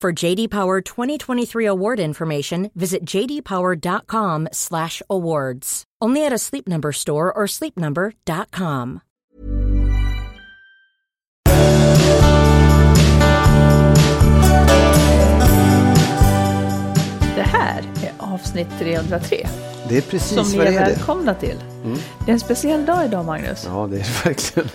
For JD Power 2023 award information, visit jdpower.com/awards. Only at a Sleep Number store or sleepnumber.com. Det här är avsnitt 303 Det är precis som ni vad är det är. välkomna till. Det är en speciell dag idag, Magnus. Ja, det är det verkligen.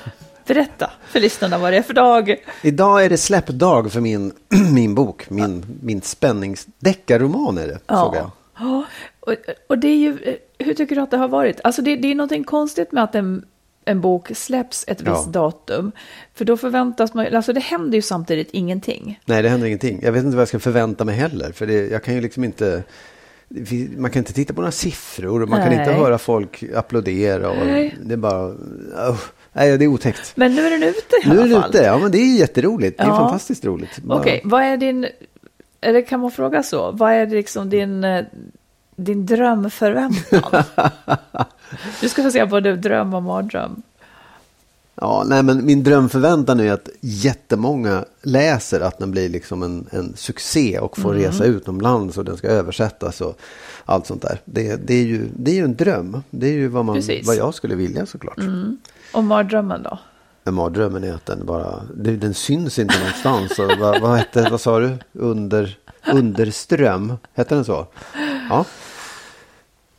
Berätta för lyssnarna vad det är för dag. Idag är det släppdag för min, min bok, min, min spänningsdeckarroman är det, såg jag. Ja, och, och det är ju, hur tycker du att det har varit? Alltså det, det är någonting konstigt med att en, en bok släpps ett visst Ja. datum. För då förväntas man, alltså det händer ju samtidigt ingenting. Nej, det händer ingenting. Jag vet inte vad jag ska förvänta mig heller. För det, jag kan ju liksom inte... Man kan inte titta på några siffror och man kan Nej. inte höra folk applådera. Och Nej. Det är bara... Uh, nej, det är otäckt. Men nu är den ute i Nu är alla det fall. ute. Ja, men det är jätteroligt. Det är Ja. fantastiskt roligt. Okej, vad är din, eller kan man fråga så? Vad är liksom din, eh, din drömförväntan? du ska få säga både dröm och mardröm. Ja, nej, men min drömförväntan är att jättemånga läser att den blir liksom en, en succé och får Mm. resa utomlands och den ska översättas och allt sånt där. Det, det, är, ju, det är ju en dröm. Det är ju vad, man, Precis. vad jag skulle vilja såklart. Och mardrömmen då? Men mardrömmen är att den bara, den syns inte någonstans. Vad, vad, hette, vad sa du? Under, underström, hette den så? Ja.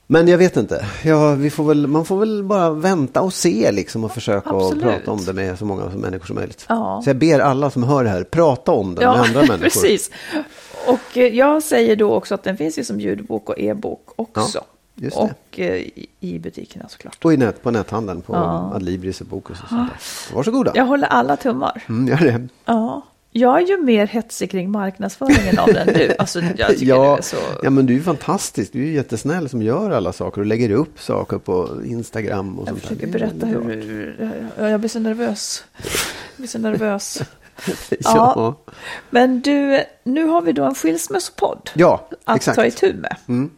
Men jag vet inte. Ja, vi får väl, man får väl bara vänta och se liksom och försöka att Absolut. prata om det med så många människor som möjligt. Ja. Så jag ber alla som hör det här, prata om det med andra människor. precis. Och eh, jag säger då också att den finns ju som ljudbok och e-bok också. Ja, just det. och eh, i- i butikerna såklart. Och i nät, på näthandeln på Ja. Adlibris och Bokus och sånt där. Varsågoda. Jag håller alla tummar. Mm, gör det. Ja. Jag är ju mer hetsig kring marknadsföringen av den nu. Alltså, jag tycker ja, det är så... ja, men du är ju fantastisk. Du är ju jättesnäll som gör alla saker och lägger upp saker på Instagram och Jag sånt försöker där. Berätta hur... hur- ja, Jag blir så nervös. Jag blir så nervös. ja. Ja. Men du, nu har vi då en skilsmässopodd ja, att exakt. ta itu med.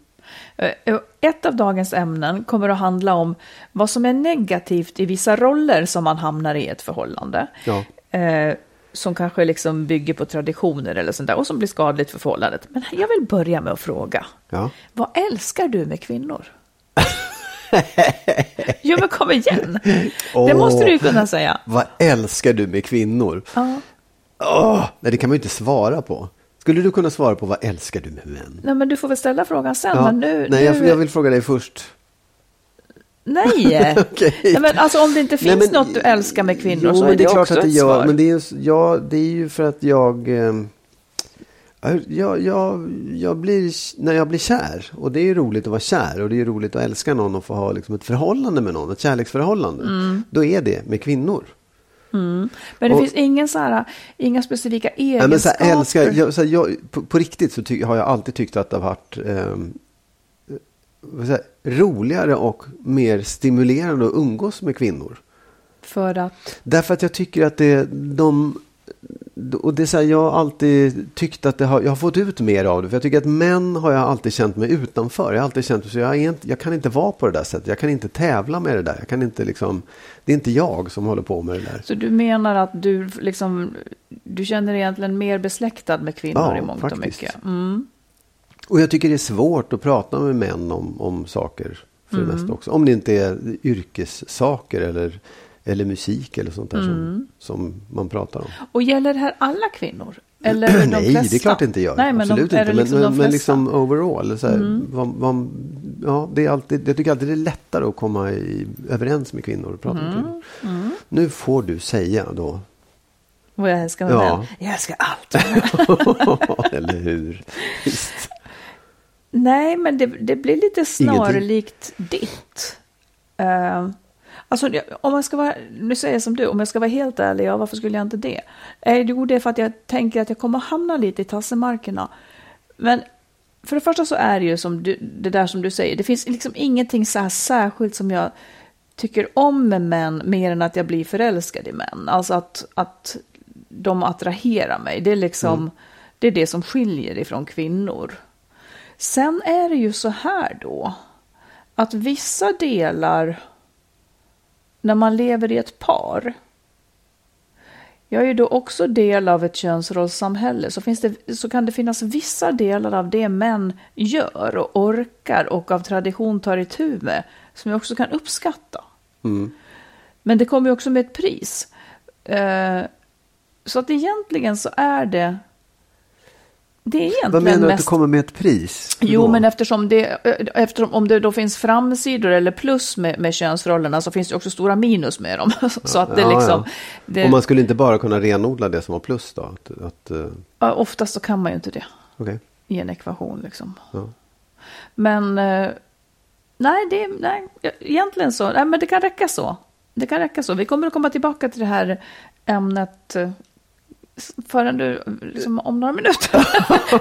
Eh, Ett av dagens ämnen kommer att handla om vad som är negativt i vissa roller som man hamnar i ett förhållande. Ja. Eh, som kanske liksom bygger på traditioner eller sånt där och som blir skadligt för förhållandet. Men jag vill börja med att fråga. Ja. Vad älskar du med kvinnor? jo men kom igen. Det Åh. måste du ju kunna säga. Vad älskar du med kvinnor? Ja. Åh, nej, det kan man ju inte svara på. Skulle du kunna svara på vad älskar du med män? Nej men du får väl ställa frågan sen. Ja. Men nu, nej, nu... jag, jag vill fråga dig först. Nej! Nej, men alltså om det inte finns Nej, men- något du älskar med kvinnor jo, så är det, klart också att det gör. Men det är, ju, ja, det är ju för att jag... Eh, jag, jag, jag blir, när jag blir kär. Och det är ju roligt att vara kär. Och det är ju roligt att älska någon och få ha liksom ett förhållande med någon. Ett kärleksförhållande. Mm. Då är det med kvinnor. Men det och- finns ingen så här, inga specifika egenskaper. men så här, älskar, jag, så här, jag, på, på riktigt så ty, har jag alltid tyckt att det har varit ehm, jag, roligare och mer stimulerande att umgås med kvinnor. För att, Därför att jag tycker att det, de, och det är så här, jag har alltid tyckt att har, jag har fått ut mer av det. För jag tycker att män har jag alltid känt mig utanför. Jag har alltid känt att jag, inte, jag kan inte vara på det där sättet. Jag kan inte tävla med det där. Jag kan inte liksom, det är inte jag som håller på med det där. Så du menar att du liksom, du känner dig egentligen mer besläktad med kvinnor Ja, i mångt faktiskt. och mycket? Mm. Och jag tycker det är svårt att prata med män om, om saker för det mesta också. Om det inte är yrkessaker eller, eller musik eller sånt där som, som man pratar om. Och gäller det här alla kvinnor? Eller de Nej, flesta? det är klart det inte gör. Nej, men Absolut de, är inte. liksom men, de men? Mm. liksom overall. Så här, vad, vad, ja, det är alltid, jag tycker alltid det är lättare att komma i, överens med kvinnor och prata Mm. med kvinnor. Nu får du säga då. Vad jag älskar med Ja. män? Jag älskar allt. eller hur? Visst. Nej, men det, det blir lite snarlikt ditt. Uh, alltså, om man ska vara, nu säger jag som du, om jag ska vara helt ärlig, ja, varför skulle jag inte det? Eh, jo, det är för att jag tänker att jag kommer hamna lite i tassemarkerna. Men för det första så är det ju som du, det där som du säger, det finns liksom ingenting så här särskilt som jag tycker om med män mer än att jag blir förälskad i män. Alltså att, att de attraherar mig. Det är liksom, det är det som skiljer ifrån kvinnor. Sen är det ju så här då, att vissa delar, när man lever i ett par, jag är ju då också del av ett könsrollssamhälle, så, finns det, så kan det finnas vissa delar av det män gör och orkar och av tradition tar itu med, som jag också kan uppskatta. Men det kommer ju också med ett pris. Eh, så att egentligen så är det, det är egentligen Vad menar du att mest... det kommer med ett pris? Jo, Då? men eftersom det, eftersom om det då finns framsidor eller plus med, med könsrollerna så finns det också stora minus med dem. Så att det Ja, liksom... ja. Det, Och man skulle inte bara kunna renodla det som var plus då? Att, att, eh, ja, oftast så kan man ju inte det okej. i en ekvation liksom. Ja. Men eh, nej, det, nej, egentligen så. Nej, men det kan räcka så. Det kan räcka så. Vi kommer att komma tillbaka till det här ämnet eh, förrän du, liksom, om några minuter.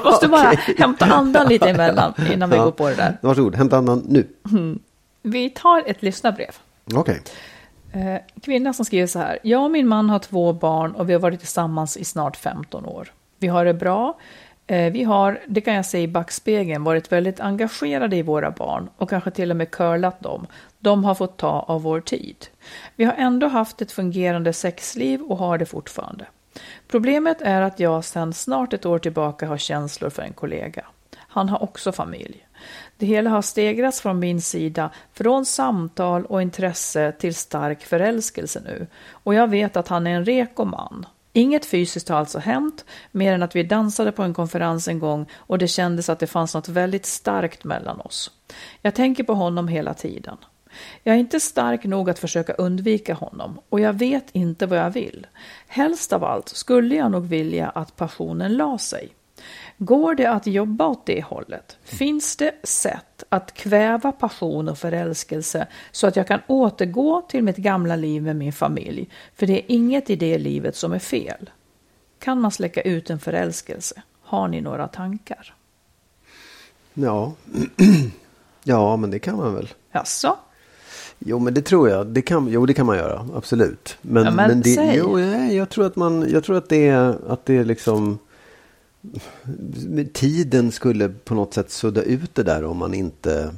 Måste bara hämta andan lite emellan innan vi går på det där. Varsågod, hämta andan nu. Vi tar ett lyssnarbrev. Okej. Eh, kvinna som skriver så här. Jag och min man har två barn och vi har varit tillsammans i snart 15 år. Vi har det bra. Eh, vi har, det kan jag säga i backspegeln, varit väldigt engagerade i våra barn och kanske till och med curlat dem. De har fått ta av vår tid. Vi har ändå haft ett fungerande sexliv och har det fortfarande. Problemet är att jag sedan snart ett år tillbaka har känslor för en kollega. Han har också familj. Det hela har stegrats från min sida från samtal och intresse till stark förälskelse nu. Och jag vet att han är en reko man. Inget fysiskt har alltså hänt, mer än att vi dansade på en konferens en gång och det kändes att det fanns något väldigt starkt mellan oss. Jag tänker på honom hela tiden. Jag är inte stark nog att försöka undvika honom och jag vet inte vad jag vill. Helst av allt skulle jag nog vilja att passionen la sig. Går det att jobba åt det hållet? Finns det sätt att kväva passion och förälskelse så att jag kan återgå till mitt gamla liv med min familj? För det är inget i det livet som är fel. Kan man släcka ut en förälskelse? Har ni några tankar? Ja. ja, men det kan man väl. Jaså? Jo, men det tror jag. Det kan, jo, det kan man göra. Absolut. Men, Ja, men det, säg. jo, jag tror att man, jag tror att det är, att det är liksom tiden skulle på något sätt sudda ut det där om man inte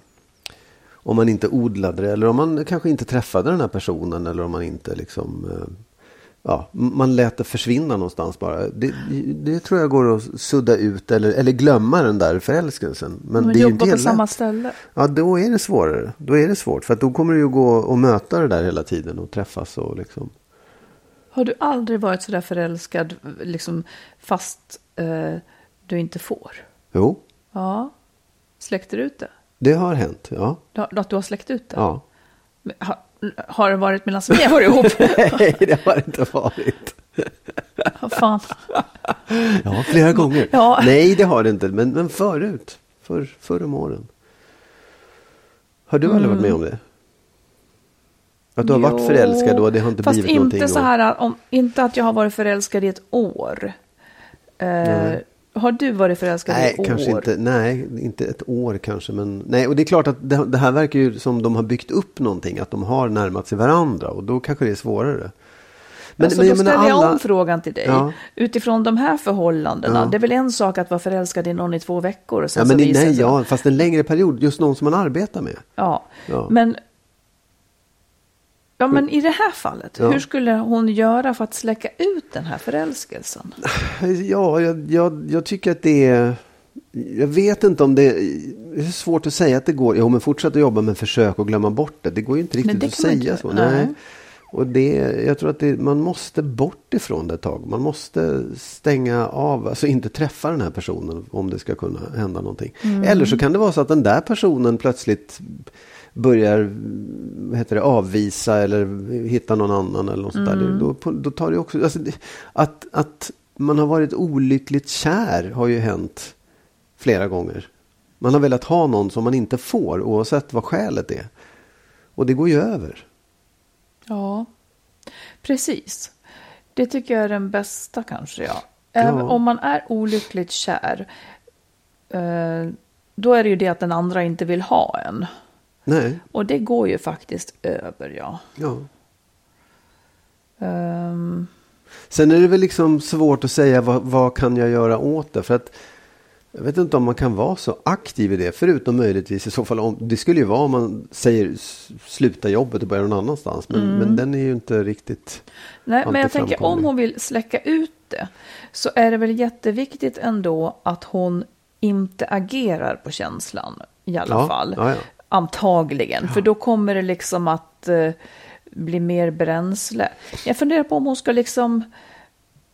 om man inte odlade det eller om man kanske inte träffade den här personen eller om man inte liksom eh, ja, man lät det försvinna någonstans bara. Det, det tror jag går att sudda ut eller, eller glömma den där förälskelsen. Men, Men det är inte på helt samma lätt. ställe? Ja, då är det svårare. Då är det svårt. För då kommer det ju gå att möta det där hela tiden och träffas och liksom. Har du aldrig varit så där förälskad liksom, fast eh, du inte får? Jo, Ja. Släckte du ut det? det har hänt. Ja. Att du har släckt ut det? ja. Men har det varit medan vi har varit ihop? Nej, det har det inte varit. Vad fan. Ja, flera gånger. Ja. Nej, det har det inte. Men, men förut. För, förr om åren. Har du aldrig varit med om det? Att du har varit Jo, förälskad och det har inte Fast blivit inte någonting? så och- här, om, inte att jag har varit förälskad i ett år. Eh, har du varit förälskad i Nej, ett år? kanske inte. Nej, inte ett år kanske. Men, nej, och det är klart att det, det här verkar ju som de har byggt upp någonting. Att de har närmat sig varandra. Och då kanske det är svårare. Men, alltså, men då jag ställer jag alla... om frågan till dig. Ja. Utifrån de här förhållandena. Ja. Det är väl en sak att vara förälskad i någon i två veckor. Och sen Ja, så men i- visar nej, ja, fast en längre period. Just någon som man arbetar med. Ja, Ja. men... Ja, men i det här fallet, Ja. hur skulle hon göra för att släcka ut den här förälskelsen? Ja, jag, jag, jag tycker att det är... Jag vet inte om det... Det är svårt att säga att det går. Jo, men fortsätt att jobba med försök och glömma bort det. Det går ju inte riktigt att säga så. nej. Nej. Och det, jag tror att det, man måste bort ifrån det ett tag. Man måste stänga av, alltså inte träffa den här personen om det ska kunna hända någonting. Mm. Eller så kan det vara så att den där personen plötsligt börjar heter det, avvisa eller hitta någon annan eller något sånt Mm. där. Då, då tar det också, alltså, att, att man har varit olyckligt kär har ju hänt flera gånger. Man har velat ha någon som man inte får oavsett vad skälet är. Och det går ju över. Ja, precis. Det tycker jag är den bästa kanske, ja. Även Ja. om man är olyckligt kär, eh, då är det ju det att den andra inte vill ha en. Nej, Och det går ju faktiskt över, ja. ja. Ehm, Sen är det väl liksom svårt att säga vad, vad kan jag göra åt det. För att jag vet inte om man kan vara så aktiv i det. Förutom möjligtvis i så fall om, det skulle ju vara om man säger sluta jobbet och börja någon annanstans. Men, men den är ju inte riktigt. Nej, men jag tänker om hon vill släcka ut det så är det väl jätteviktigt ändå att hon inte agerar på känslan i alla Ja, fall. ja, ja. Antagligen, för då kommer det liksom att eh, bli mer bränsle. Jag funderar på om hon ska liksom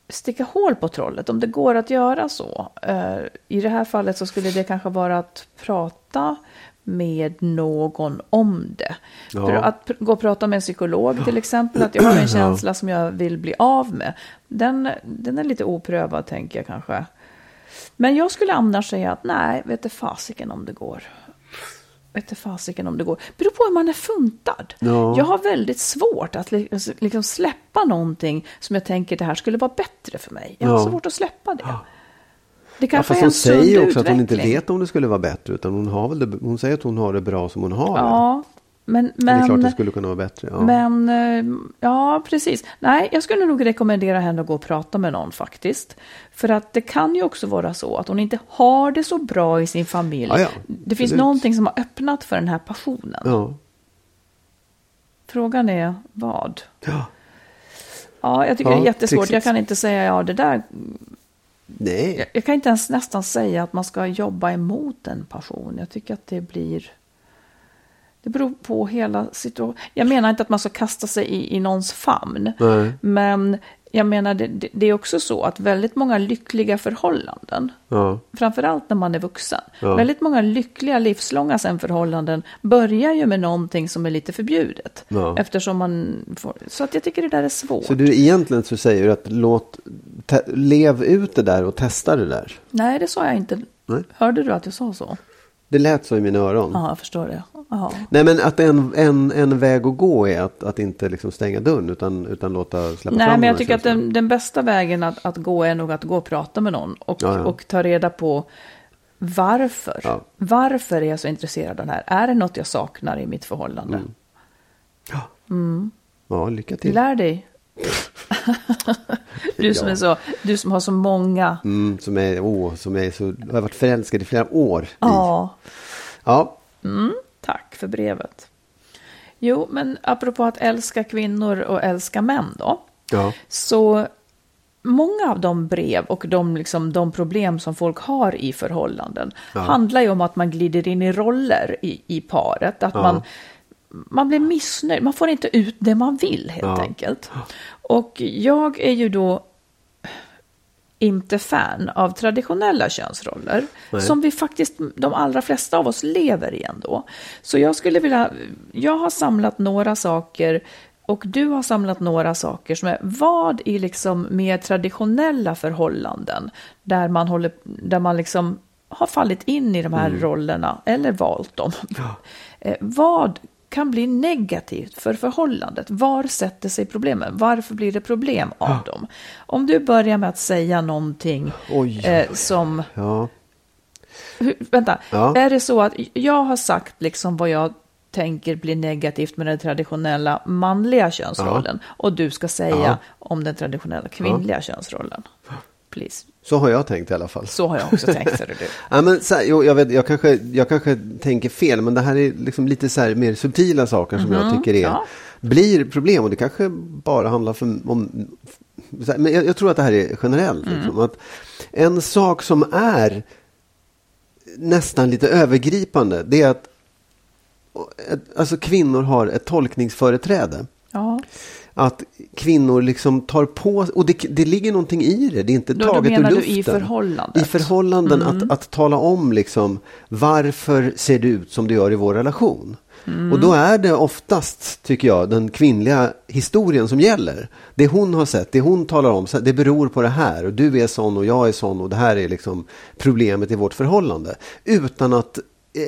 sticka hål på trollet, om det går att göra så. Eh, I det här fallet så skulle det kanske vara att prata med någon om det. Ja. För att gå och prata med en psykolog till exempel, att jag har en känsla som jag vill bli av med. Den, den är lite oprövad tänker jag kanske. Men jag skulle annars säga att nej, vet du fasiken om det går. Vet fasiken om det går. Beror på hur man är funtad. Ja. Jag har väldigt svårt att li- liksom släppa någonting som jag tänker det här skulle vara bättre för mig. Jag har Ja. svårt att släppa det. Det Ja, kanske fast är hon säger också att hon inte utveckling. vet om det skulle vara bättre. Utan hon, har väl det, hon säger att hon har det bra som hon har det. Men, Men det är klart det skulle kunna vara bättre. Ja. men eh, ja, precis. Nej, jag skulle nog rekommendera henne att gå och prata med någon faktiskt. För att det kan ju också vara så att hon inte har det så bra i sin familj. Ja, ja, det finns absolut. någonting som har öppnat för den här passionen. ja. Frågan är vad? ja. Ja, jag tycker det är jättesvårt. trixigt. Jag kan inte säga ja, det där. Nej. Jag, jag kan inte ens nästan säga att man ska jobba emot en passion. Jag tycker att det blir. Det beror på hela situationen. Jag menar inte att man ska kasta sig i, i någons famn. Nej. Men jag menar, det, det, är också så att väldigt många lyckliga förhållanden, Ja. framförallt när man är vuxen, Ja. väldigt många lyckliga livslånga sen förhållanden börjar ju med någonting som är lite förbjudet. Ja. Eftersom man får, så att jag tycker det där är svårt. Så du egentligen så säger du att låt, te, lev ut det där och testa det där. Nej, det sa jag inte. Nej. Hörde du att jag sa så? Det lät så i mina öron. Ja, jag förstår det. Ja. Nej men att en, en, en väg att gå är att, att inte liksom stänga dörren utan, utan låta släppa Nej, fram men de jag tycker att den, den bästa vägen att, att gå är nog att gå och prata med någon och, Ja, ja. och ta reda på varför. Ja. Varför är jag så intresserad av den här? Är det något jag saknar i mitt förhållande? Ja, lycka till. Lär dig. du, som Ja. är så, du som har så många. Mm, som är, åh, som är så, har varit förälskad i flera år. i. Ja, Ja, tack för brevet. Jo, men apropå att älska kvinnor och älska män då. ja, Så många av de brev och de, liksom, de problem som folk har i förhållanden handlar ju om att man glider in i roller i, i paret. Att Ja. man, man blir missnöjd, man får inte ut det man vill helt Ja. enkelt. Och jag är ju då inte fan av traditionella könsroller. Nej. Som vi faktiskt, de allra flesta av oss lever i ändå. Så jag skulle vilja, jag har samlat några saker och du har samlat några saker som är vad i liksom mer traditionella förhållanden där man, håller, där man liksom har fallit in i de här rollerna eller valt dem. Eh, Vad kan bli negativt för förhållandet? Var sätter sig problemen? Varför blir det problem av dem? Om du börjar med att säga någonting Oj, oj, eh, som ja. hur, vänta, Ja. är det så att jag har sagt liksom vad jag tänker blir negativt med den traditionella manliga könsrollen. Och du ska säga Ja. om den traditionella kvinnliga könsrollen. Please. Så har jag tänkt i alla fall. Så har jag också tänkt, ser du. Ja, men så här, jo, jag, vet, jag, kanske, jag kanske tänker fel, men det här är liksom lite så här mer subtila saker som jag tycker är, Mhm, ja. blir problem. Och det kanske bara handlar för, om... Här, men jag, jag tror att det här är generellt. Mm. Liksom, att en sak som är nästan lite övergripande, det är att alltså, kvinnor har ett tolkningsföreträde. Ja, Att kvinnor liksom tar på och det, det ligger någonting i det. Det är inte Då- taget ur menar du luften. i förhållandet? I förhållanden, Mm. att, att tala om liksom varför ser det ut som det gör i vår relation. Mm. Och då är det oftast, tycker jag, den kvinnliga historien som gäller. Det hon har sett, det hon talar om, det beror på det här. Och du är sån och jag är sån och det här är liksom problemet i vårt förhållande. Utan att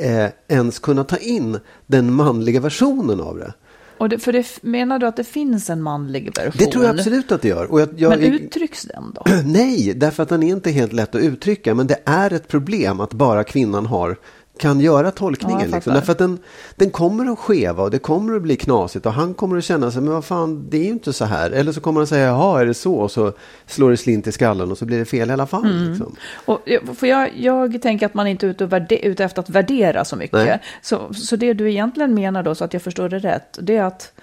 eh, ens kunna ta in den manliga versionen av det. Och det, för det, menar du att det finns en manlig version? Det tror jag absolut att det gör. Jag, jag, Men uttrycks den då? Nej, därför att den är inte helt lätt att uttrycka. Men det är ett problem att bara kvinnan har kan göra Ja, tolkningen. jag liksom. Därför att den, den kommer att skeva och det kommer att bli knasigt och han kommer att känna sig, men vad fan, det är ju inte så här. Eller så kommer han säga, jaha, är det så? Och så slår det slint i skallen och så blir det fel i alla fall. Mm. Liksom. Och, för jag, jag tänker att man inte är ute, värde, ute efter att värdera så mycket. Nej. Så, så det du egentligen menar då, så att jag förstår det rätt, det är att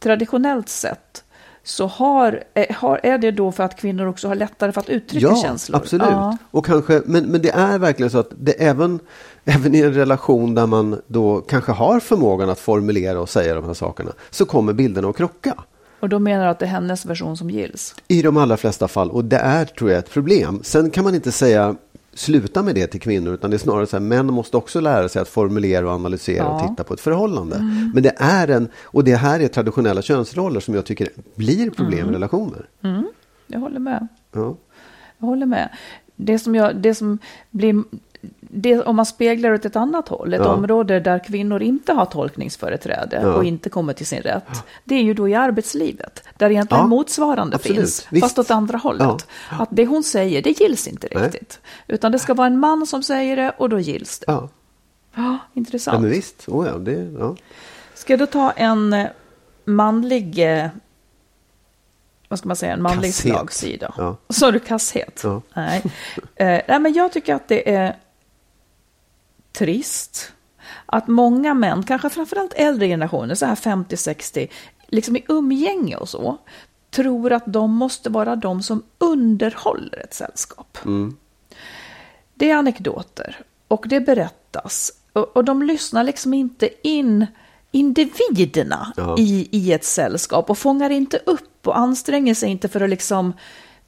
traditionellt sett så har, är, har, är det då för att kvinnor också har lättare för att uttrycka Ja, känslor? absolut. Ja. Kanske, men, men det är verkligen så att det även, även i en relation där man då kanske har förmågan att formulera och säga de här sakerna, så kommer bilderna att krocka. Och då menar du att det är hennes version som gills? I de allra flesta fall. Och det är, tror jag, ett problem. Sen kan man inte säga sluta med det till kvinnor, utan det är snarare så här, män måste också lära sig att formulera och analysera Ja. och titta på ett förhållande. Men det är en, och det här är traditionella könsroller som jag tycker blir problem i relationer. Jag håller med. Ja. Jag håller med. Det som, jag, det som blir... Det, om man speglar åt ett annat håll, ett Ja. område där kvinnor inte har tolkningsföreträde Ja. och inte kommer till sin rätt, det är ju då i arbetslivet, där egentligen Ja, motsvarande absolut. finns, Visst. fast åt andra hållet. Ja. Att det hon säger, det gills inte Nej. riktigt. Utan det ska vara en man som säger det och då gills det. Ja. Ja, ja, intressant. men visst. Oh, ja, det, ja. Ska jag då ta en manlig, vad ska man säga, en manlig Kasshet. slagsida? Ja. Sa du kasshet? Ja. Nej. Eh, nej, men jag tycker att det är trist att många män, kanske framförallt äldre generationer, så här 50-60, liksom i umgänge och så, tror att de måste vara de som underhåller ett sällskap. Det är anekdoter och det berättas. Och, och de lyssnar liksom inte in individerna Ja. i, i ett sällskap och fångar inte upp och anstränger sig inte för att liksom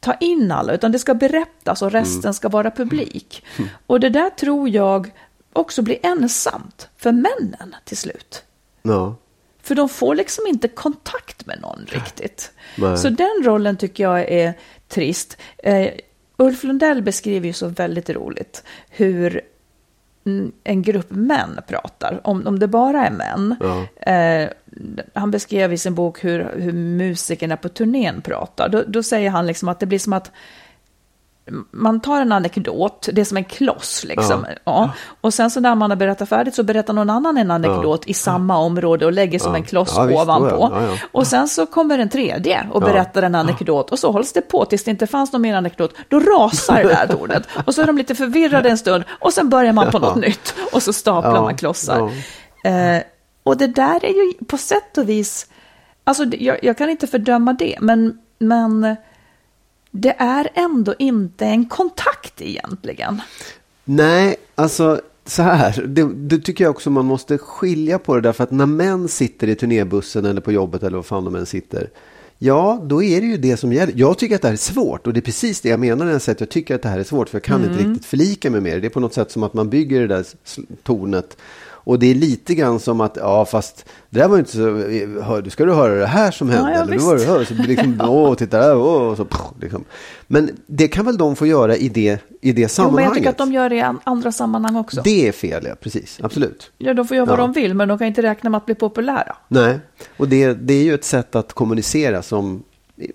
ta in alla, utan det ska berättas och resten ska vara publik. Och det där tror jag också blir ensamt för männen till slut. ja. För de får liksom inte kontakt med någon riktigt. Nej. Så den rollen tycker jag är trist. Eh, Ulf Lundell beskriver ju så väldigt roligt hur en grupp män pratar, om, om det bara är män. Ja. Eh, han beskrev i sin bok hur, hur musikerna på turnén pratar. Då, då säger han liksom att det blir som att man tar en anekdot, det är som en kloss liksom. Ja. Ja. Och sen så när man har berättat färdigt så berättar någon annan en anekdot i samma område och lägger som Ja. en kloss Ja, visst, ovanpå. ja. Ja, ja. Och sen så kommer en tredje och Ja. berättar en anekdot och så hålls det på tills det inte fanns någon mer anekdot. Då rasar det här tornet och så är de lite förvirrade en stund och sen börjar man på något nytt och så staplar Ja. man klossar. Ja. Eh, och det där är ju på sätt och vis, alltså jag, jag kan inte fördöma det, men, men det är ändå inte en kontakt egentligen. Nej, alltså så här. Det, det tycker jag också man måste skilja på det. Därför att när män sitter i turnébussen eller på jobbet eller vad fan de än sitter. Ja, då är det ju det som gäller. Jag tycker att det här är svårt och det är precis det jag menar när jag säger att jag tycker att det här är svårt. För jag kan inte riktigt förlika mig med det. Det är på något sätt som att man bygger det där tornet. Och det är lite grann som att, ja fast det där var inte så, hör, ska du höra det här som hände? ja, eller visst. då var det här, så liksom, åh, titta där, åh, och så, pff, liksom. Men det kan väl de få göra i det, i det Jo, sammanhanget? men jag tycker att de gör det i an- andra sammanhang också. Det är fel, ja. Precis. Absolut. Ja, de får göra vad Ja. de vill, men de kan inte räkna med att bli populära. Nej, och det, det är ju ett sätt att kommunicera som...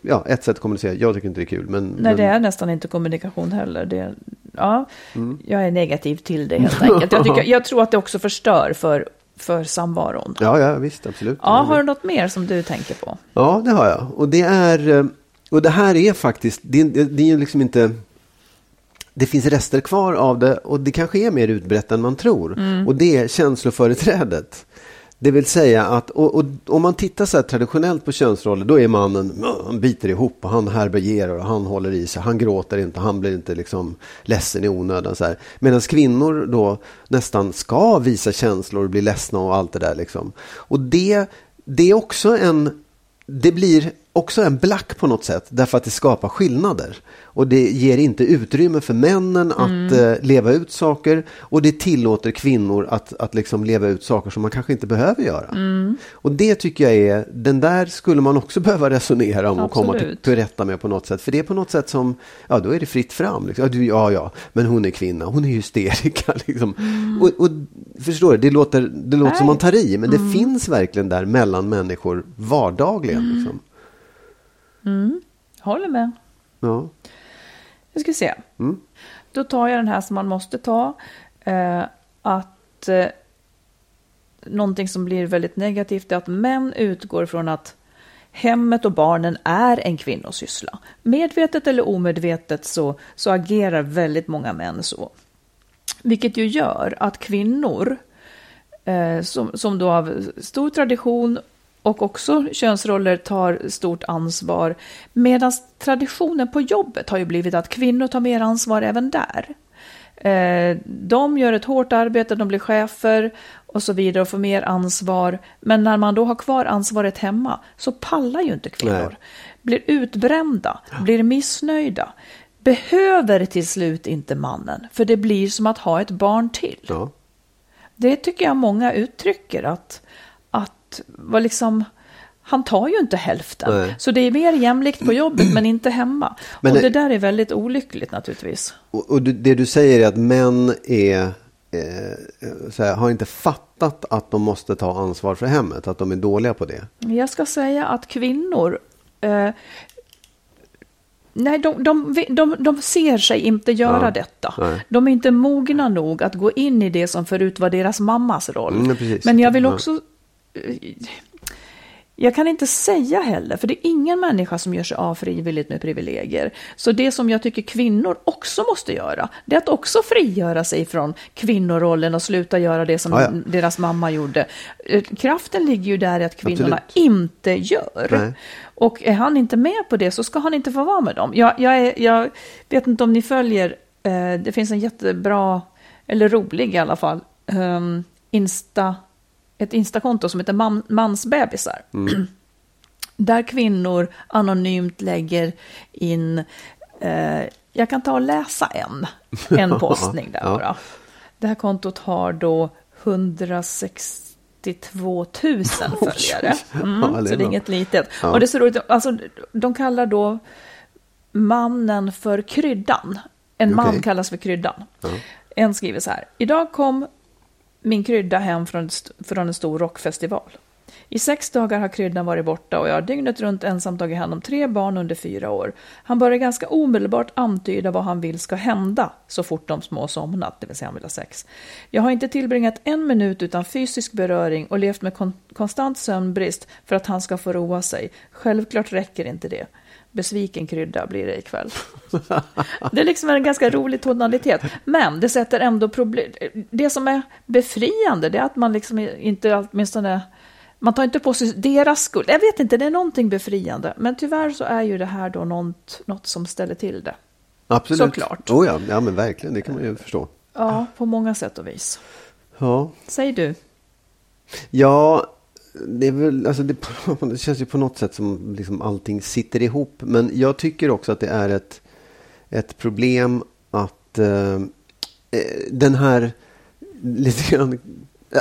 Ja, ett sätt att kommunicera. Jag tycker inte det är kul, men... Nej, men, det är nästan inte kommunikation heller. Det, ja, Mm. Jag är negativ till det helt enkelt. Jag, tycker, jag tror att det också förstör för, för samvaron. Ja, ja visst, absolut. Ja, har du något mer som du tänker på? Ja, det har jag. Och det är, eh, och det här är faktiskt, det, det, är liksom inte, det finns rester kvar av det och det kanske är mer utbrett än man tror. Och det är känsloföreträdet. Det vill säga att och, och, om man tittar så här traditionellt på könsroller då är mannen, han biter ihop och han härbärgerar och han håller i sig. Han gråter inte, han blir inte liksom ledsen i onödan. Så här. Medan kvinnor då nästan ska visa känslor och bli ledsna och allt det där. Liksom. Och det, det är också en, det blir också en black på något sätt därför att det skapar skillnader. Och det ger inte utrymme för männen att eh, leva ut saker och det tillåter kvinnor att, att liksom leva ut saker som man kanske inte behöver göra. Och det tycker jag är, den där skulle man också behöva resonera om och komma till, Absolut. till rätta med på något sätt. För det är på något sätt som, ja då är det fritt fram. Liksom. Ja, du, ja, ja, men hon är kvinna, hon är hysterika. Liksom. Och, och förstår du, det låter, det låter som man tar i, men det finns verkligen där mellan människor vardagligen. Liksom. Håller med. Ja. Nu ska vi se. Mm. Då tar jag den här som man måste ta. Eh, att eh, någonting som blir väldigt negativt är att män utgår från att hemmet och barnen är en kvinnosyssla. Medvetet eller omedvetet så, så agerar väldigt många män så. Vilket ju gör att kvinnor eh, som, som då av stor tradition och också könsroller tar stort ansvar. Medan traditionen på jobbet har ju blivit att kvinnor tar mer ansvar även där. Eh, de gör ett hårt arbete, de blir chefer och så vidare och får mer ansvar. Men när man då har kvar ansvaret hemma så pallar ju inte kvinnor. Nej. Blir utbrända, blir missnöjda. Behöver till slut inte mannen, för det blir som att ha ett barn till. Ja. Det tycker jag många uttrycker att, vad liksom, han tar ju inte hälften. Nej. Så det är mer jämlikt på jobbet men inte hemma. Men och det- det där är väldigt olyckligt naturligtvis. Och, och det du säger är att män är, eh, här, har inte fattat att de måste ta ansvar för hemmet, att de är dåliga på det. Jag ska säga att kvinnor eh, Nej, de, de, de, de ser sig inte göra Ja, detta. nej. De är inte mogna nog att gå in i det som förut var deras mammas roll. Mm. Men jag vill också... Jag kan inte säga heller, för det är ingen människa som gör sig av frivilligt med privilegier. Så det som jag tycker kvinnor också måste göra, det är att också frigöra sig från kvinnorollen och sluta göra det som Ja, ja. deras mamma gjorde. Eh, Kraften ligger ju där i att kvinnorna Absolut. inte gör. Nej. Och är han inte med på det så ska han inte få vara med dem. Jag, jag, är, jag vet inte om ni följer, eh, det finns en jättebra, eller rolig i alla fall, ehm, Insta, ett Instakonto som heter man, Mansbebisar. Där kvinnor anonymt lägger in, eh, jag kan ta och läsa en, en postning där Ja. bara. Det här kontot har då 162 000 följare. Mm, Ja, så det är inget litet. Ja. Och det är så roligt, alltså, de kallar då mannen för kryddan. En man Okej. kallas för kryddan. En skriver så här. Idag kom min krydda hem från, från en stor rockfestival. I sex dagar har kryddan varit borta och jag har dygnet runt ensam tagit hand om tre barn under fyra år. Han börjar ganska omedelbart antyda vad han vill ska hända så fort de små somnat, det vill säga han vill ha sex. Jag har inte tillbringat en minut utan fysisk beröring och levt med kon- konstant sömnbrist för att han ska få roa sig. Självklart räcker inte det. Besviken krydda blir det ikväll. Det är liksom en ganska rolig tonalitet. Men det sätter ändå problem. Det som är befriande det är att man liksom inte åtminstone... Man tar inte på sig deras skuld. Jag vet inte, det är någonting befriande. Men tyvärr så är ju det här då något, något som ställer till det. Absolut. Såklart. Oh ja, ja, men verkligen, det kan man ju förstå. Ja, på många sätt och vis. Ja, Säg du. ja det, är väl, alltså det, det känns ju på något sätt som liksom allting sitter ihop. Men jag tycker också att det är ett, ett problem att eh, eh, den här lite grann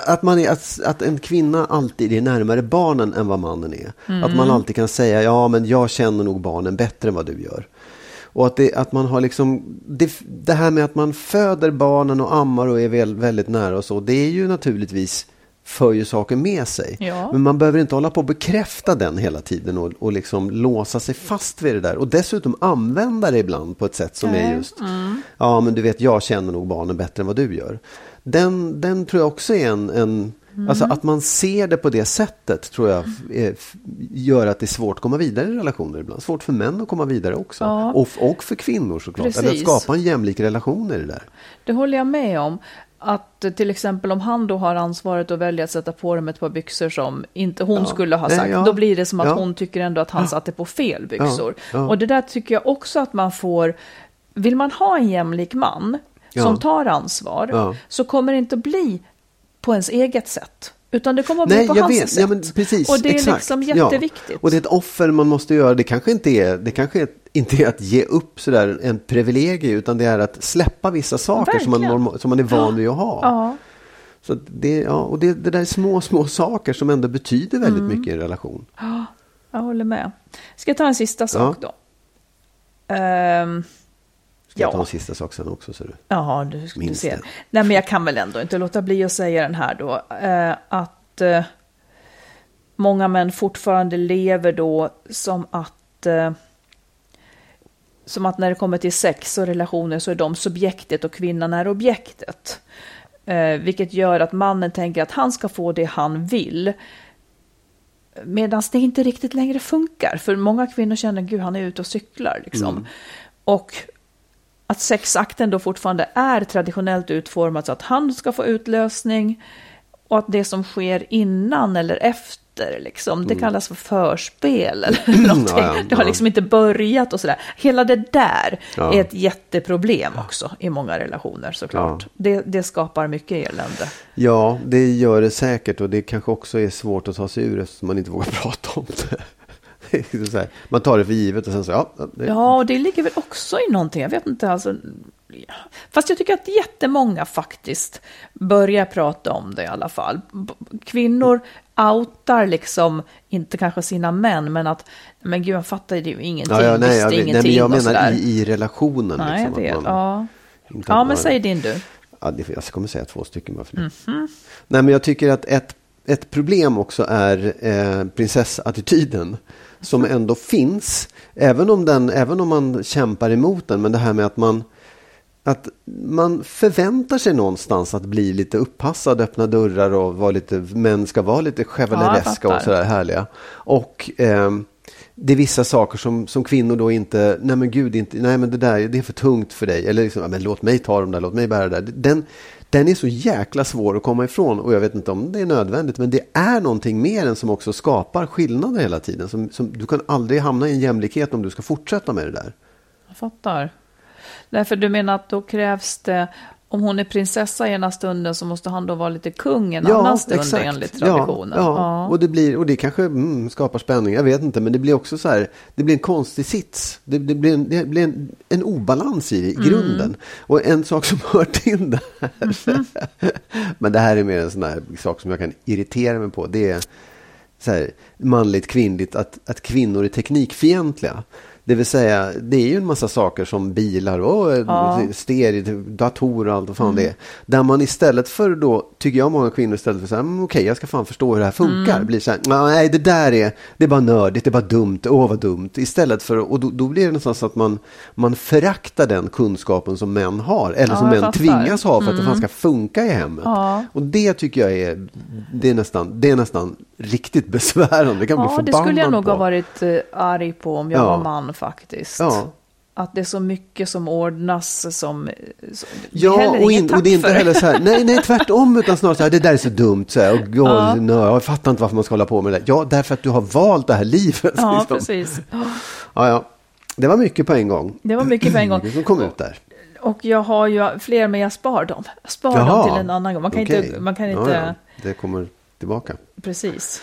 att, man är, att, att en kvinna alltid är närmare barnen än vad mannen är. Att man alltid kan säga ja men jag känner nog barnen bättre än vad du gör. Och att, det, att man har liksom, det, det här med att man föder barnen och ammar och är väl, väldigt nära och så, det är ju naturligtvis för ju saker med sig. Ja. Men man behöver inte hålla på och bekräfta den hela tiden och, och liksom låsa sig fast vid det där. Och dessutom använda det ibland på ett sätt som är Nej. just, ja men du vet jag känner nog barnen bättre än vad du gör. Den, den tror jag också är en, en Alltså att man ser det på det sättet tror jag är, gör att det är svårt att komma vidare i relationer ibland. Svårt för män att komma vidare också. Ja. Och, och för kvinnor såklart. Eller att Precis. skapa en jämlik relation i det där. Det håller jag med om. Att eh, till exempel om han då har ansvaret att välja att sätta på dem ett par byxor som inte hon Ja. skulle ha Nej, sagt, ja. då blir det som att Ja. hon tycker ändå att han satte på fel byxor. Och det där tycker jag också att man får, vill man ha en jämlik man som tar ansvar, så kommer det inte bli på ens eget sätt. Utan det kommer att bli Nej, på jag hans vet. sätt. Ja, men precis, och det är exakt. liksom Ja. jätteviktigt. Och det är ett offer man måste göra. Det kanske inte är, det kanske inte är att ge upp sådär en privilegie, utan det är att släppa vissa saker som man, som man är van vid att ha. Ja, Så det, ja, och det, det där är små, små saker som ändå betyder väldigt Mm. mycket i en relation. jag håller med. Ska jag ta en sista sak då? Ehm, Ska jag Ja. ta en sista sak sen också? Så du. Ja, du, du ser. det. Nej, men jag kan väl ändå inte låta bli att säga den här då. Eh, att eh, många män fortfarande lever då som att eh, som att när det kommer till sex och relationer så är de subjektet och kvinnan är objektet. Eh, vilket gör att mannen tänker att han ska få det han vill. Medan det inte riktigt längre funkar. För många kvinnor känner, gud han är ute och cyklar liksom. Och att sexakten då fortfarande är traditionellt utformad så att han ska få utlösning och att det som sker innan eller efter, liksom, det kallas för förspel eller någonting. Mm. Ja, ja, det har liksom inte börjat och sådär. Hela det där Ja. är ett jätteproblem också i många relationer såklart. Det, det skapar mycket elände. Ja, det gör det säkert och det kanske också är svårt att ta sig ur eftersom man inte vågar prata om det. man tar det för givet och sen så, ja. Det, Ja, och det ligger väl också i någonting, jag vet inte, alltså. Fast jag tycker att jättemånga faktiskt börjar prata om det i alla fall. Kvinnor outar liksom, inte kanske sina män, men att, men gud, jag fattar ju ingenting, ja, ja, nej, visste jag, ingenting nej, men jag menar sådär. i, i relationen. Nej, liksom, att man- Ja, ja men man- säg din du. Ja, det, jag kommer säga två stycken bara för det. Mhm. Nej, men jag tycker att ett, ett problem också är eh, prinsessattityden. Som ändå finns. Även om, den, även om man kämpar emot den. Men det här med att man, att man förväntar sig någonstans att bli lite uppassad, öppna dörrar och vara lite, män ska vara lite chevalereska fattar. och sådär härliga. Och ehm, det är vissa saker som, som kvinnor då inte, nej men gud, inte, nej men det där det är för tungt för dig. Eller liksom, ja, men låt mig ta dem där, låt mig bära det där. Den, den är så jäkla svår att komma ifrån och jag vet inte om det är nödvändigt men det är någonting mer än som också skapar skillnader hela tiden. Som, som, du kan aldrig hamna i en jämlikhet om du ska fortsätta med det där. Jag fattar. Därför du menar att då krävs det, om hon är prinsessa ena stunden så måste han då vara lite kung en annan stund enligt traditionen. Ja, ja. Och, det blir, och det kanske mm, skapar spänning, jag vet inte. Men det blir också så här, det blir en konstig sits. Det, det blir, en, det blir en, en obalans i, det, i Mm. grunden. Och en sak som hör till det här. Mhm. men det här är mer en sån här sak som jag kan irritera mig på. Det är så här, manligt, kvinnligt, att, att kvinnor är teknikfientliga. Det vill säga, det är ju en massa saker som bilar och Ja. ja. stereo, datorer och allt vad fan det är. Där man istället för då, tycker jag många kvinnor istället för så här, "Mm, okej jag ska fan förstå hur det här funkar. Blir så här, nej det där är, det är bara nördigt, det är bara dumt, åh vad dumt. Istället för, och då, då blir det nästan så att man, man föraktar den kunskapen som män har. Eller Ja, som män fattar. tvingas ha för att det fan ska funka i hemmet. Ja. Och det tycker jag är, det är nästan, det är nästan riktigt besvärande. Det kan Ja, bli det förbannad skulle jag nog på. ha varit eh, arg på om jag Ja. var man faktiskt. Ja. Att det är så mycket som ordnas som... som Ja, och, in, och det är inte heller så här, nej, nej tvärtom, utan snarare så här, det där är så dumt, så här, och, och, Ja. nej, jag fattar inte varför man ska hålla på med det. Ja, därför att du har valt det här livet. Ja, liksom. precis. Ja, ja. Det var mycket på en gång. Det var mycket på en gång. Som kom ut där. Och jag har ju fler, men jag spar dem. Jag spar dem Jaha. till en annan gång. Man kan Okej. inte... Man kan Ja, inte ja. Det kommer tillbaka. Precis.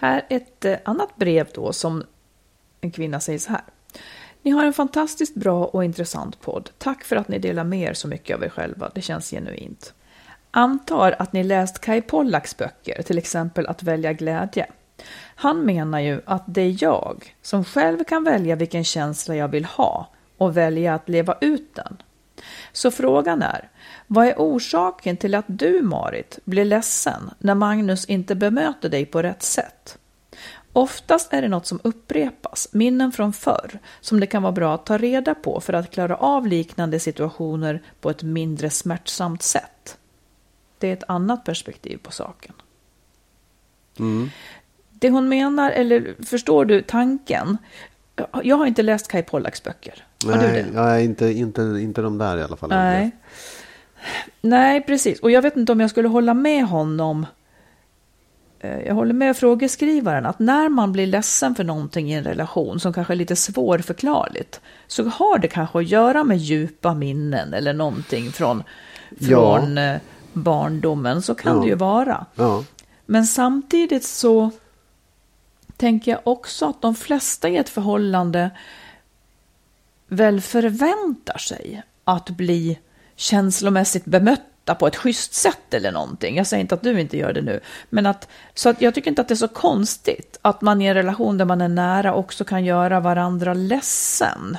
Här ett eh, annat brev då som en kvinna säger så här. Ni har en fantastiskt bra och intressant podd. Tack för att ni delar med er så mycket av er själva. Det känns genuint. Antar att ni läst Kai Pollaks böcker, till exempel Att välja glädje. Han menar ju att det är jag som själv kan välja vilken känsla jag vill ha och välja att leva ut den. Så frågan är, vad är orsaken till att du, Marit, blir ledsen när Magnus inte bemöter dig på rätt sätt? Oftast är det något som upprepas, minnen från förr, som det kan vara bra att ta reda på för att klara av liknande situationer på ett mindre smärtsamt sätt. Det är ett annat perspektiv på saken. Det hon menar, eller förstår du tanken? Jag har inte läst Kai Pollaks böcker. Har du det? Nej, nej inte, inte, inte de där i alla fall. Nej. Nej, precis. Och jag vet inte om jag skulle hålla med honom. Eh, Jag håller med frågeskrivaren att när man blir ledsen för någonting i en relation som kanske är lite svårförklarligt så har det kanske att göra med djupa minnen eller någonting från, Ja. från eh, barndomen. Så kan Ja. det ju vara. Ja. Men samtidigt så tänker jag också att de flesta i ett förhållande väl förväntar sig att bli känslomässigt bemötta på ett schysst sätt eller någonting. Jag säger inte att du inte gör det nu. Men att, så att jag tycker inte att det är så konstigt att man i en relation där man är nära också kan göra varandra ledsen.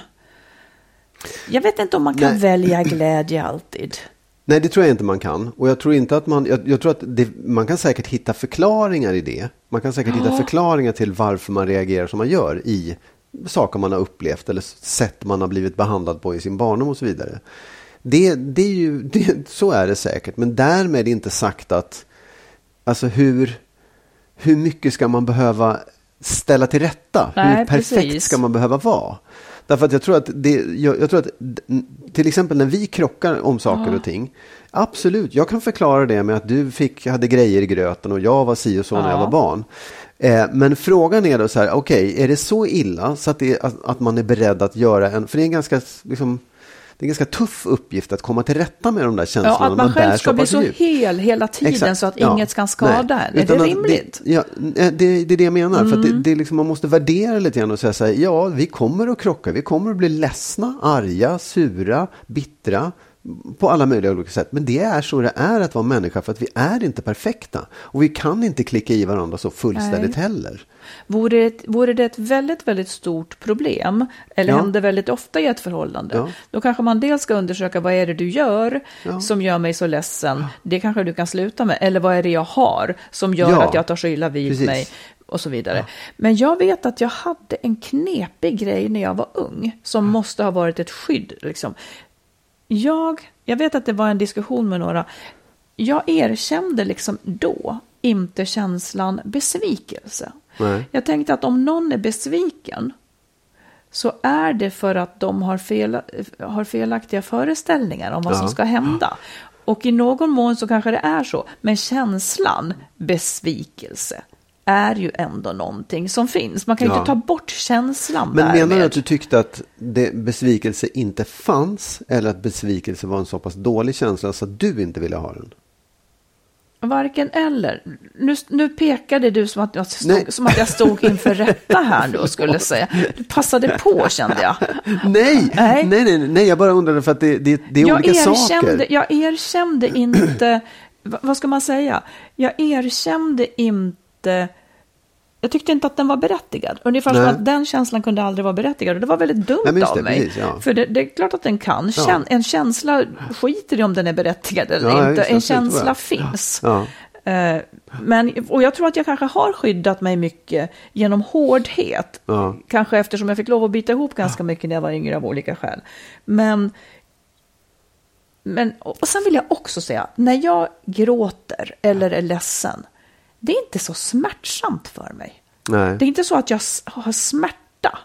Jag vet inte om man kan Nej. välja glädje alltid. Nej, det tror jag inte man kan. Och jag tror inte att man, jag, jag tror att det, man kan säkert hitta förklaringar i det. Man kan säkert hitta förklaringar till varför man reagerar som man gör i saker man har upplevt eller sätt man har blivit behandlad på i sin barndom och så vidare. Det, det är ju, det, så är det säkert, men därmed inte sagt att, alltså hur, hur mycket ska man behöva ställa till rätta? Nej, hur perfekt precis. ska man behöva vara? Därför att jag tror att, det, jag, jag tror att till exempel när vi krockar om saker och ting. Absolut, jag kan förklara det med att du fick, hade grejer i gröten och jag var si och så när jag Ja. var barn. Eh, men frågan är då så här, okej, är det så illa så att, det, att, att man är beredd att göra en, för det är en ganska, liksom, det är en ganska tuff uppgift att komma till rätta med de där känslorna. Ja, att man bär själv ska bli så djupt. hel hela tiden Exakt, så att ja. inget kan skada en. Är det rimligt? Det, ja, eh, det, det är det jag menar. För Mm. det, det är liksom, man måste värdera lite grann och säga så här, ja, vi kommer att krocka, vi kommer att bli ledsna, arga, sura, bittra på alla möjliga olika sätt. Men det är så det är att vara människa för att vi är inte perfekta. Och vi kan inte klicka i varandra så fullständigt Nej. heller. Vore det, vore det ett väldigt, väldigt stort problem, eller Ja. händer väldigt ofta i ett förhållande, Ja. då kanske man dels ska undersöka vad är det du gör Ja. som gör mig så ledsen, det kanske du kan sluta med, eller vad är det jag har som gör Ja. att jag tar så illa vid Precis. mig och så vidare. Men jag vet att jag hade en knepig grej när jag var ung som måste ha varit ett skydd. Liksom. Jag, jag vet att det var en diskussion med några. Jag erkände liksom då inte känslan besvikelse. Nej. Jag tänkte att om någon är besviken så är det för att de har, fel, har felaktiga föreställningar om vad som Ja. ska hända. Och i någon mån så kanske det är så. Men känslan besvikelse är ju ändå någonting som finns. Man kan ju Ja. inte ta bort känslan Men menar du därmed. att du tyckte att det, besvikelse inte fanns eller att besvikelse var en så pass dålig känsla så att du inte ville ha den? Varken eller. Nu, nu pekade du som att, jag Nej. stod, som att jag stod inför rätta här nu och skulle säga. Du passade på kände jag. Nej, Nej. nej, nej, nej, jag bara undrade för att det, det, det är jag olika erkände, saker. Jag erkände inte va- vad ska man säga? Jag erkände inte jag tyckte inte att den var berättigad. Ungefär som att den känslan kunde aldrig vara berättigad. Och det var väldigt dumt Nej, av det, mig. precis, ja. För det, det är klart att den kan. Ja. Kän, en känsla skiter i om den är berättigad eller Ja, inte. det, en känsla finns. Eh, Men, och jag tror att jag kanske har skyddat mig mycket genom hårdhet. Kanske eftersom jag fick lov att bita ihop ganska mycket när jag var yngre av olika skäl. Men, men, och sen vill jag också säga, när jag gråter eller är ledsen, det är inte så smärtsamt för mig. Nej. Det är inte så att jag har smärta.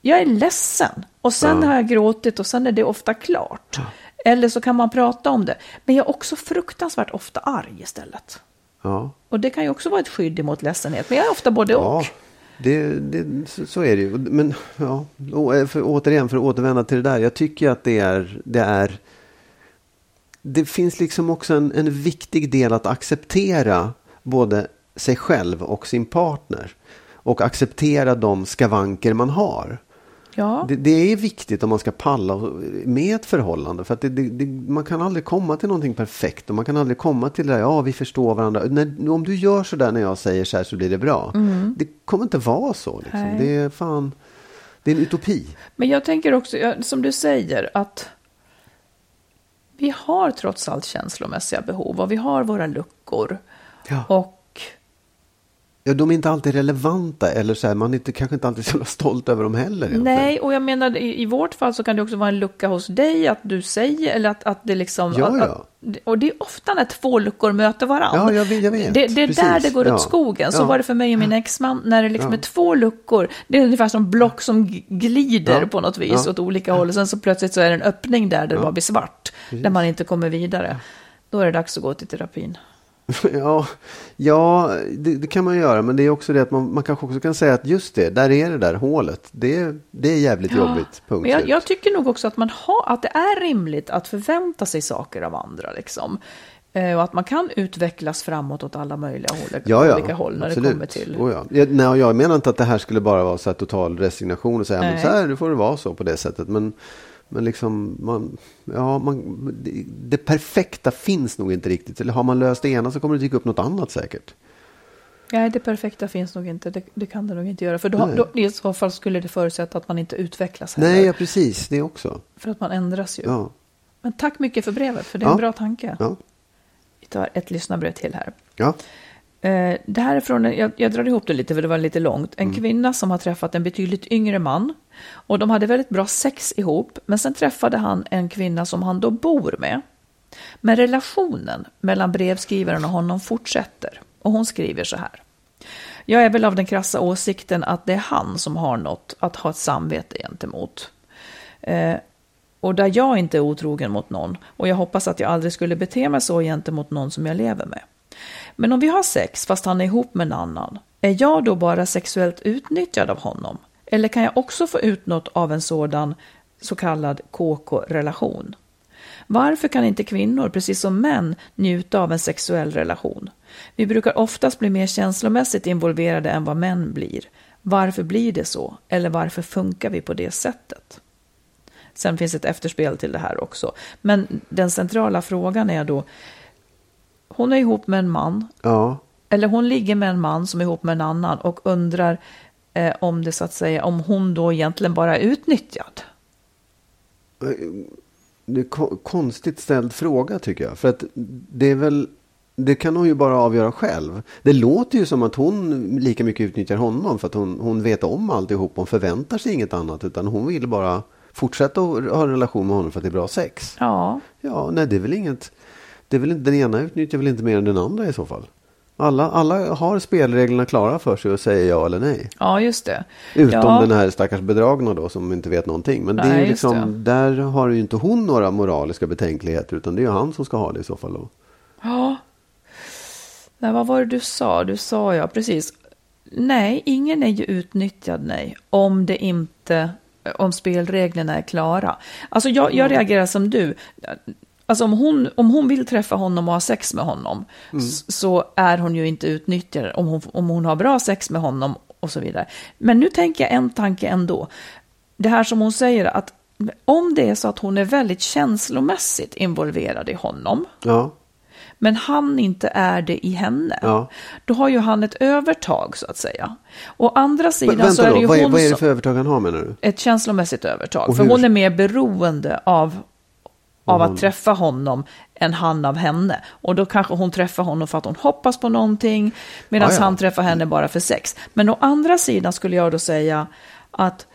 Jag är ledsen och sen Ja. har jag gråtit och sen är det ofta klart. Eller så kan man prata om det. Men jag är också fruktansvärt ofta arg istället. Ja. Och det kan ju också vara ett skydd emot ledsenhet. Men jag är ofta både och. Ja, det, det, så, är det ju. Men ja, för, återigen för att återvända till det där. Jag tycker att det är, det är det finns liksom också en, en viktig del att acceptera både sig själv och sin partner. Och acceptera de skavanker man har. Ja. Det, det är viktigt om man ska palla med ett förhållande. För att det, det, man kan aldrig komma till någonting perfekt. Och man kan aldrig komma till det där, ja vi förstår varandra. När, om du gör så där när jag säger så här så blir det bra. Det kommer inte vara så. Liksom. Det är fan, det är en utopi. Men jag tänker också, som du säger, att vi har trots allt känslomässiga behov och vi har våra luckor. Ja. Och Ja, de är inte alltid relevanta. Eller så här, man är inte, kanske inte alltid så stolt över dem heller. egentligen. nej, och jag menar i, i vårt fall så kan det också vara en lucka hos dig att du säger eller att, att det liksom... Ja, ja. Att, och det är ofta när två luckor möter varandra. Ja, jag vet, jag vet. Det, det är där Precis. det går Ja. åt skogen. Så Ja. var det för mig och min exman. När det liksom Ja. är två luckor. Det är ungefär som block som glider Ja. på något vis Ja. åt olika håll. Och sen så plötsligt så är det en öppning där det bara blir svart. Där man inte kommer vidare. Då är det dags att gå till terapin. Ja, ja det, det kan man göra. Men det är också det att man, man kanske också kan säga att just det, där är det där hålet. Det, är- det är jävligt jobbigt. Punkt Men jag, jag tycker nog också att, man har, att det är rimligt att förvänta sig saker av andra. Liksom. Eh, och att man kan utvecklas framåt åt alla möjliga håll, Ja, ja, olika håll när absolut. det kommer till... Oh, ja. jag, nej, jag menar inte att det här skulle bara vara så här total resignation och säga men Nej. så här, nu får det vara så på det sättet. Men, men liksom, man, ja, man, det, det perfekta finns nog inte riktigt. Eller har man löst det ena så kommer det dyka upp något annat säkert. Nej, det perfekta finns nog inte. Det, det kan det nog inte göra. För då, då, i så fall skulle det förutsätta att man inte utvecklas heller. Nej, ja, precis, det också. För att man ändras ju. Ja, Men tack mycket för brevet, för det är Ja. en bra tanke. ja, Vi tar ett lyssnarbrev till här. ja. Eh, Det här är från, jag, jag drar ihop det lite för det var lite långt. Mm. En kvinna som har träffat en betydligt yngre man. Och de hade väldigt bra sex ihop. Men sen träffade han en kvinna som han då bor med. Men relationen mellan brevskrivaren och honom fortsätter. Och hon skriver så här. Jag är väl av den krassa åsikten att det är han som har något att ha ett samvete gentemot. Eh, och där jag inte är otrogen mot någon. Och jag hoppas att jag aldrig skulle bete mig så gentemot någon som jag lever med. Men om vi har sex fast han är ihop med en annan, är jag då bara sexuellt utnyttjad av honom? Eller kan jag också få ut något av en sådan så kallad KK-relation? Varför kan inte kvinnor, precis som män, njuta av en sexuell relation? Vi brukar oftast bli mer känslomässigt involverade än vad män blir. Varför blir det så? Eller varför funkar vi på det sättet? Sen finns ett efterspel till det här också. Men den centrala frågan är då, hon är ihop med en man, ja. eller hon ligger med en man som är ihop med en annan och undrar eh, om det så att säga, om hon då egentligen bara är utnyttjad. Det är ko- konstigt ställd fråga tycker jag. För att det är väl, det kan hon ju bara avgöra själv. Det låter ju som att hon lika mycket utnyttjar honom för att hon, hon vet om alltihop. Hon förväntar sig inget annat utan hon vill bara fortsätta att ha en relation med honom för att det är bra sex. Ja, Ja, nej det är väl inget. Det är väl inte, den ena utnyttjar väl inte mer än den andra i så fall. Alla, alla har spelreglerna klara för sig och säger ja eller nej. ja just det. Utom ja, den här stackars bedragna då som inte vet någonting. Men det är Nej, just liksom, där har ju inte hon några moraliska betänkligheter utan det är ju han som ska ha det i så fall. Då. Ja. Nej, vad var det du sa? Du sa ja, precis. Nej, ingen är ju utnyttjad, nej. Om det inte, om spelreglerna är klara. Alltså jag, jag reagerar som du. Alltså om hon, om hon vill träffa honom och ha sex med honom s- så är hon ju inte utnyttjad om hon, om hon har bra sex med honom och så vidare. Men nu tänker jag en tanke ändå. Det här som hon säger att om det är så att hon är väldigt känslomässigt involverad i honom Ja, men han inte är det i henne, Ja. då har ju han ett övertag så att säga. Å andra sidan Vänta så är det då, ju vad är, hon vad är det för övertag han har menar du? ett känslomässigt övertag. För hon är mer beroende av, av hon- att träffa honom än han av henne. Och då kanske hon träffar honom för att hon hoppas på någonting, medan Ja, ja. han träffar henne bara för sex. Men å andra sidan skulle jag då säga att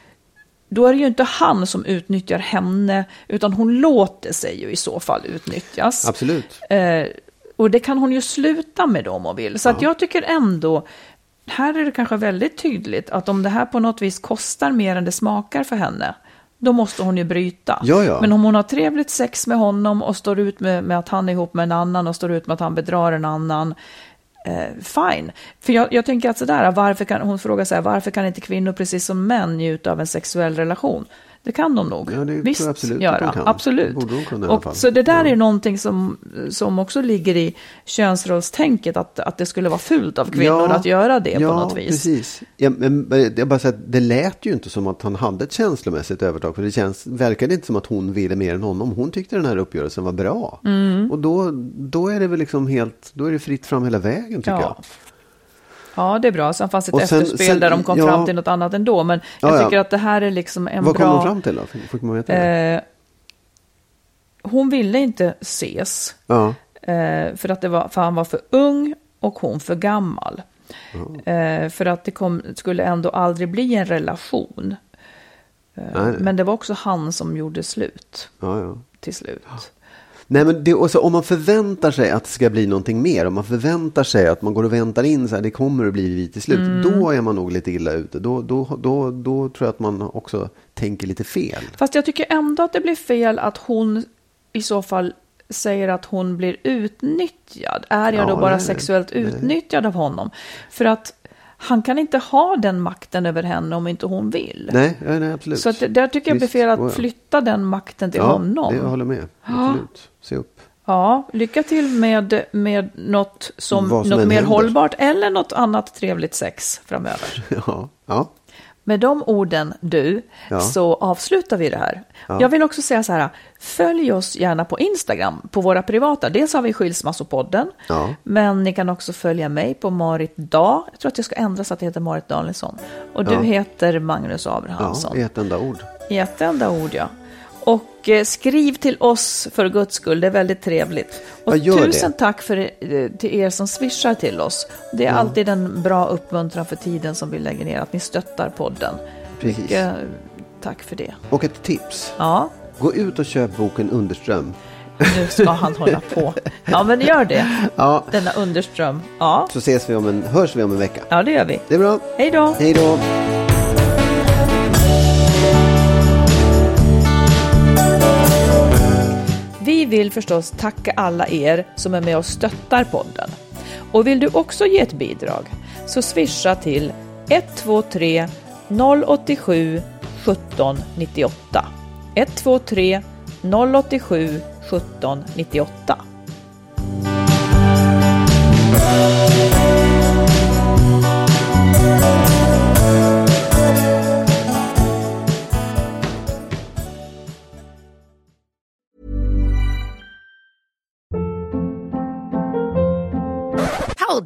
då är det ju inte han som utnyttjar henne, utan hon låter sig ju i så fall utnyttjas. Absolut. Eh, och det kan hon ju sluta med då om hon vill. Så att jag tycker ändå, här är det kanske väldigt tydligt att om det här på något vis kostar mer än det smakar för henne, då måste hon ju bryta. Ja, ja. Men om hon har trevligt sex med honom och står ut med, med att han är ihop med en annan och står ut med att han bedrar en annan, eh, fine. För jag, jag tänker att sådär, varför kan, hon frågar så här, varför kan inte kvinnor precis som män njuta av en sexuell relation? Det kan de nog. Ja, det tror Visst jag absolut att göra. Absolut. Kunna och, så det där Ja. är någonting som, som också ligger i könsrollstänket, att, att det skulle vara fult av kvinnor att göra det ja, på något vis. precis. Ja, men, jag bara säger att det lät ju inte som att han hade ett känslomässigt övertag. För det känns, verkade inte som att hon ville mer än honom. Hon tyckte den här uppgörelsen var bra. Mm. Och då, då är det väl liksom helt, då är det fritt fram hela vägen tycker Ja. jag. Ja, det är bra. Sen fanns ett Och sen- efterspel sen- där de kom ja. fram till något annat ändå. Men jag Ja, tycker att det här är liksom en Vad bra... kom de fram till då? Fick, man veta det? Eh, hon ville inte ses. Ja. Eh, för att det var, för han var för ung och hon för gammal. Eh, för att det kom, skulle ändå aldrig bli en relation. Eh, men det var också han som gjorde slut till slut. Nej, men det, och så, om man förväntar sig att det ska bli någonting mer, om man förväntar sig att man går och väntar in så här, det kommer att bli vi till slut, Mm. då är man nog lite illa ute. Då, då, då, då tror jag att man också tänker lite fel. Fast jag tycker ändå att det blir fel att hon i så fall säger att hon blir utnyttjad. Är jag Ja, då bara nej, sexuellt nej. utnyttjad av honom? För att han kan inte ha den makten över henne om inte hon vill. Nej, ja, nej absolut. Så att där tycker jag det blir Visst, fel att ja. flytta den makten till ja, honom. Det, jag håller med. Absolut. Se upp. Ja, lycka till med, med något, som, som något mer händer. hållbart eller något annat trevligt sex framöver. Ja, ja. Med de orden, du, Ja. så avslutar vi det här. Ja. Jag vill också säga så här, följ oss gärna på Instagram, på våra privata. Dels har vi Skilsmassopodden, Ja. men ni kan också följa mig på Marit Dag. Jag tror att jag ska ändra så att det heter Marit Danielsson. Och du Ja. heter Magnus ja, Abrahamsson. i ett enda ord. I ett enda ord, ja. Och eh, skriv till oss för guds skull, det är väldigt trevligt. Och tusen det. tack för, eh, till er som swishar till oss. Det är alltid en bra uppmuntran för tiden som vi lägger ner, att ni stöttar podden. Precis. Mycket eh, tack för det. Och ett tips. Ja, Gå ut och köp boken Underström. nu ska han hålla på. Ja, men gör det. Ja, Denna underström. Ja, så ses vi om en, hörs vi om en vecka. ja det gör vi. Det är bra. Hej då! Hej då. Vill förstås tacka alla er som är med och stöttar podden. Och vill du också ge ett bidrag så swisha till 123 087 17 98. 123 087 17 98.